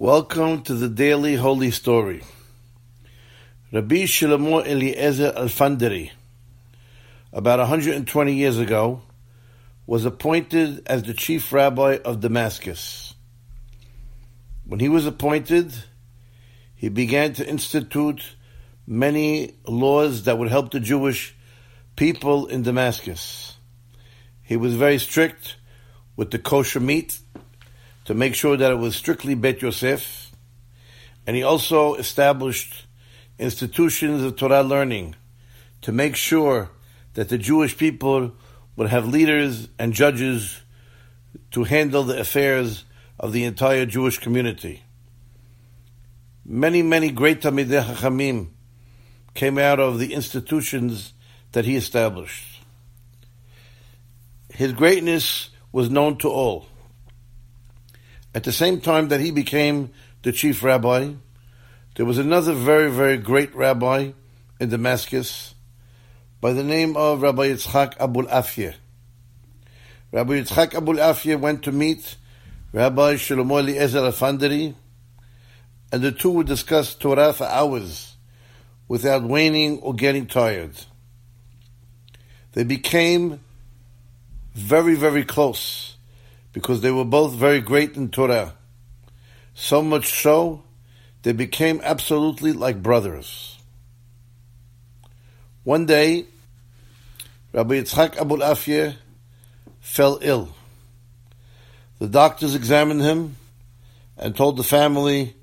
Welcome to the Daily Holy Story. Rabbi Shlomo Eliezer Alfandari, about 120 years ago, was appointed as the chief rabbi of Damascus. When he was appointed, he began to institute many laws that would help the Jewish people in Damascus. He was very strict with the kosher meat to make sure that it was strictly Bet Yosef, and he also established institutions of Torah learning to make sure that the Jewish people would have leaders and judges to handle the affairs of the entire Jewish community. Many, many great Talmidei Chachamim came out of the institutions that he established. His greatness was known to all. At the same time that he became the chief rabbi, there was another very, very great rabbi in Damascus by the name of Rabbi Yitzchak Abulafia. Rabbi Yitzchak Abulafia went to meet Rabbi Shlomo Eliezer Alfanderi, and the two would discuss Torah for hours without waning or getting tired. They became very, very close because they were both very great in Torah. So much so, they became absolutely like brothers. One day, Rabbi Yitzchak Abulafia fell ill. The doctors examined him and told the family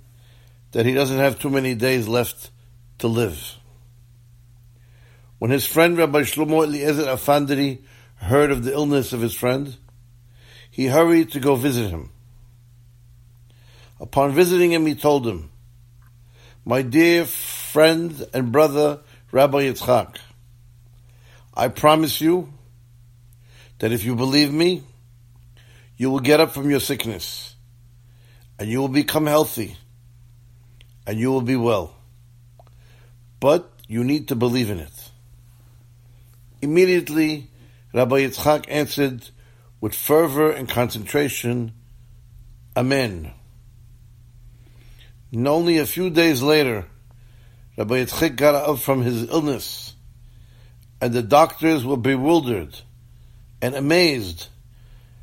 that he doesn't have too many days left to live. When his friend Rabbi Shlomo Eliezer Afandari heard of the illness of his friend, he hurried to go visit him. Upon visiting him, he told him, My dear friend and brother, Rabbi Yitzchak, I promise you that if you believe me, you will get up from your sickness and you will become healthy and you will be well. But you need to believe in it. Immediately, Rabbi Yitzchak answered with fervor and concentration, Amen. And only a few days later, Rabbi Yitzchak got up from his illness, and the doctors were bewildered and amazed.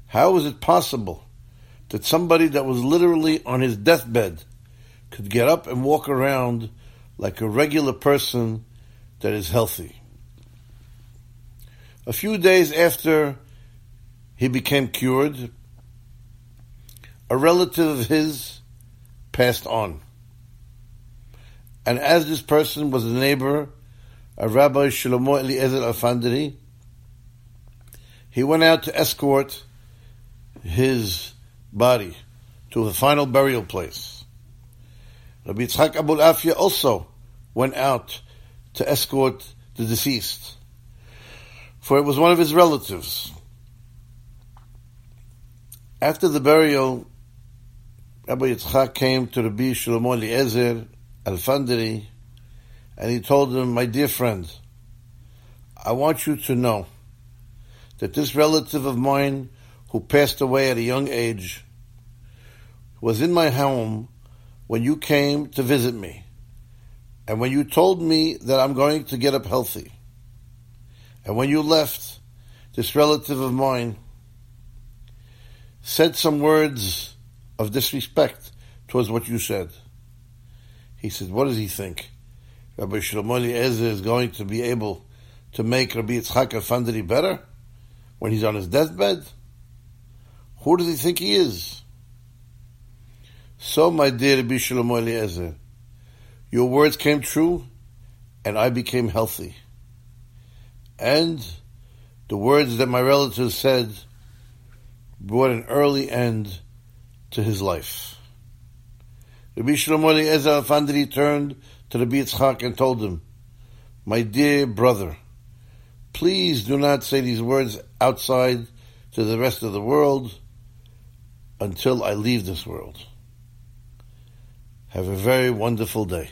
How was it possible that somebody that was literally on his deathbed could get up and walk around like a regular person that is healthy? A few days after he became cured, a relative of his passed on. And as this person was a neighbor of Rabbi Shlomo Eliezer Alfandari, he went out to escort his body to the final burial place. Rabbi Yitzchak Abulafia also went out to escort the deceased, for it was one of his relatives. After the burial, Rabbi Yitzchak came to Rabbi Shlomo Eliezer Alfandari, and he told him, "My dear friend, I want you to know that this relative of mine who passed away at a young age was in my home when you came to visit me, and when you told me that I'm going to get up healthy, and when you left, this relative of mine." Said some words of disrespect towards what you said. He said, what does he think? Rabbi Shlomo Eliezer is going to be able to make Rabbi Yitzchak Alfandari better when he's on his deathbed? Who does he think he is? So, my dear Rabbi Shlomo Eliezer, your words came true and I became healthy. And the words that my relatives said brought an early end to his life. Rabbi Shlomo Eliezer Alfandari turned to Rabbi Yitzchak and told him, My dear brother, please do not say these words outside to the rest of the world until I leave this world. Have a very wonderful day.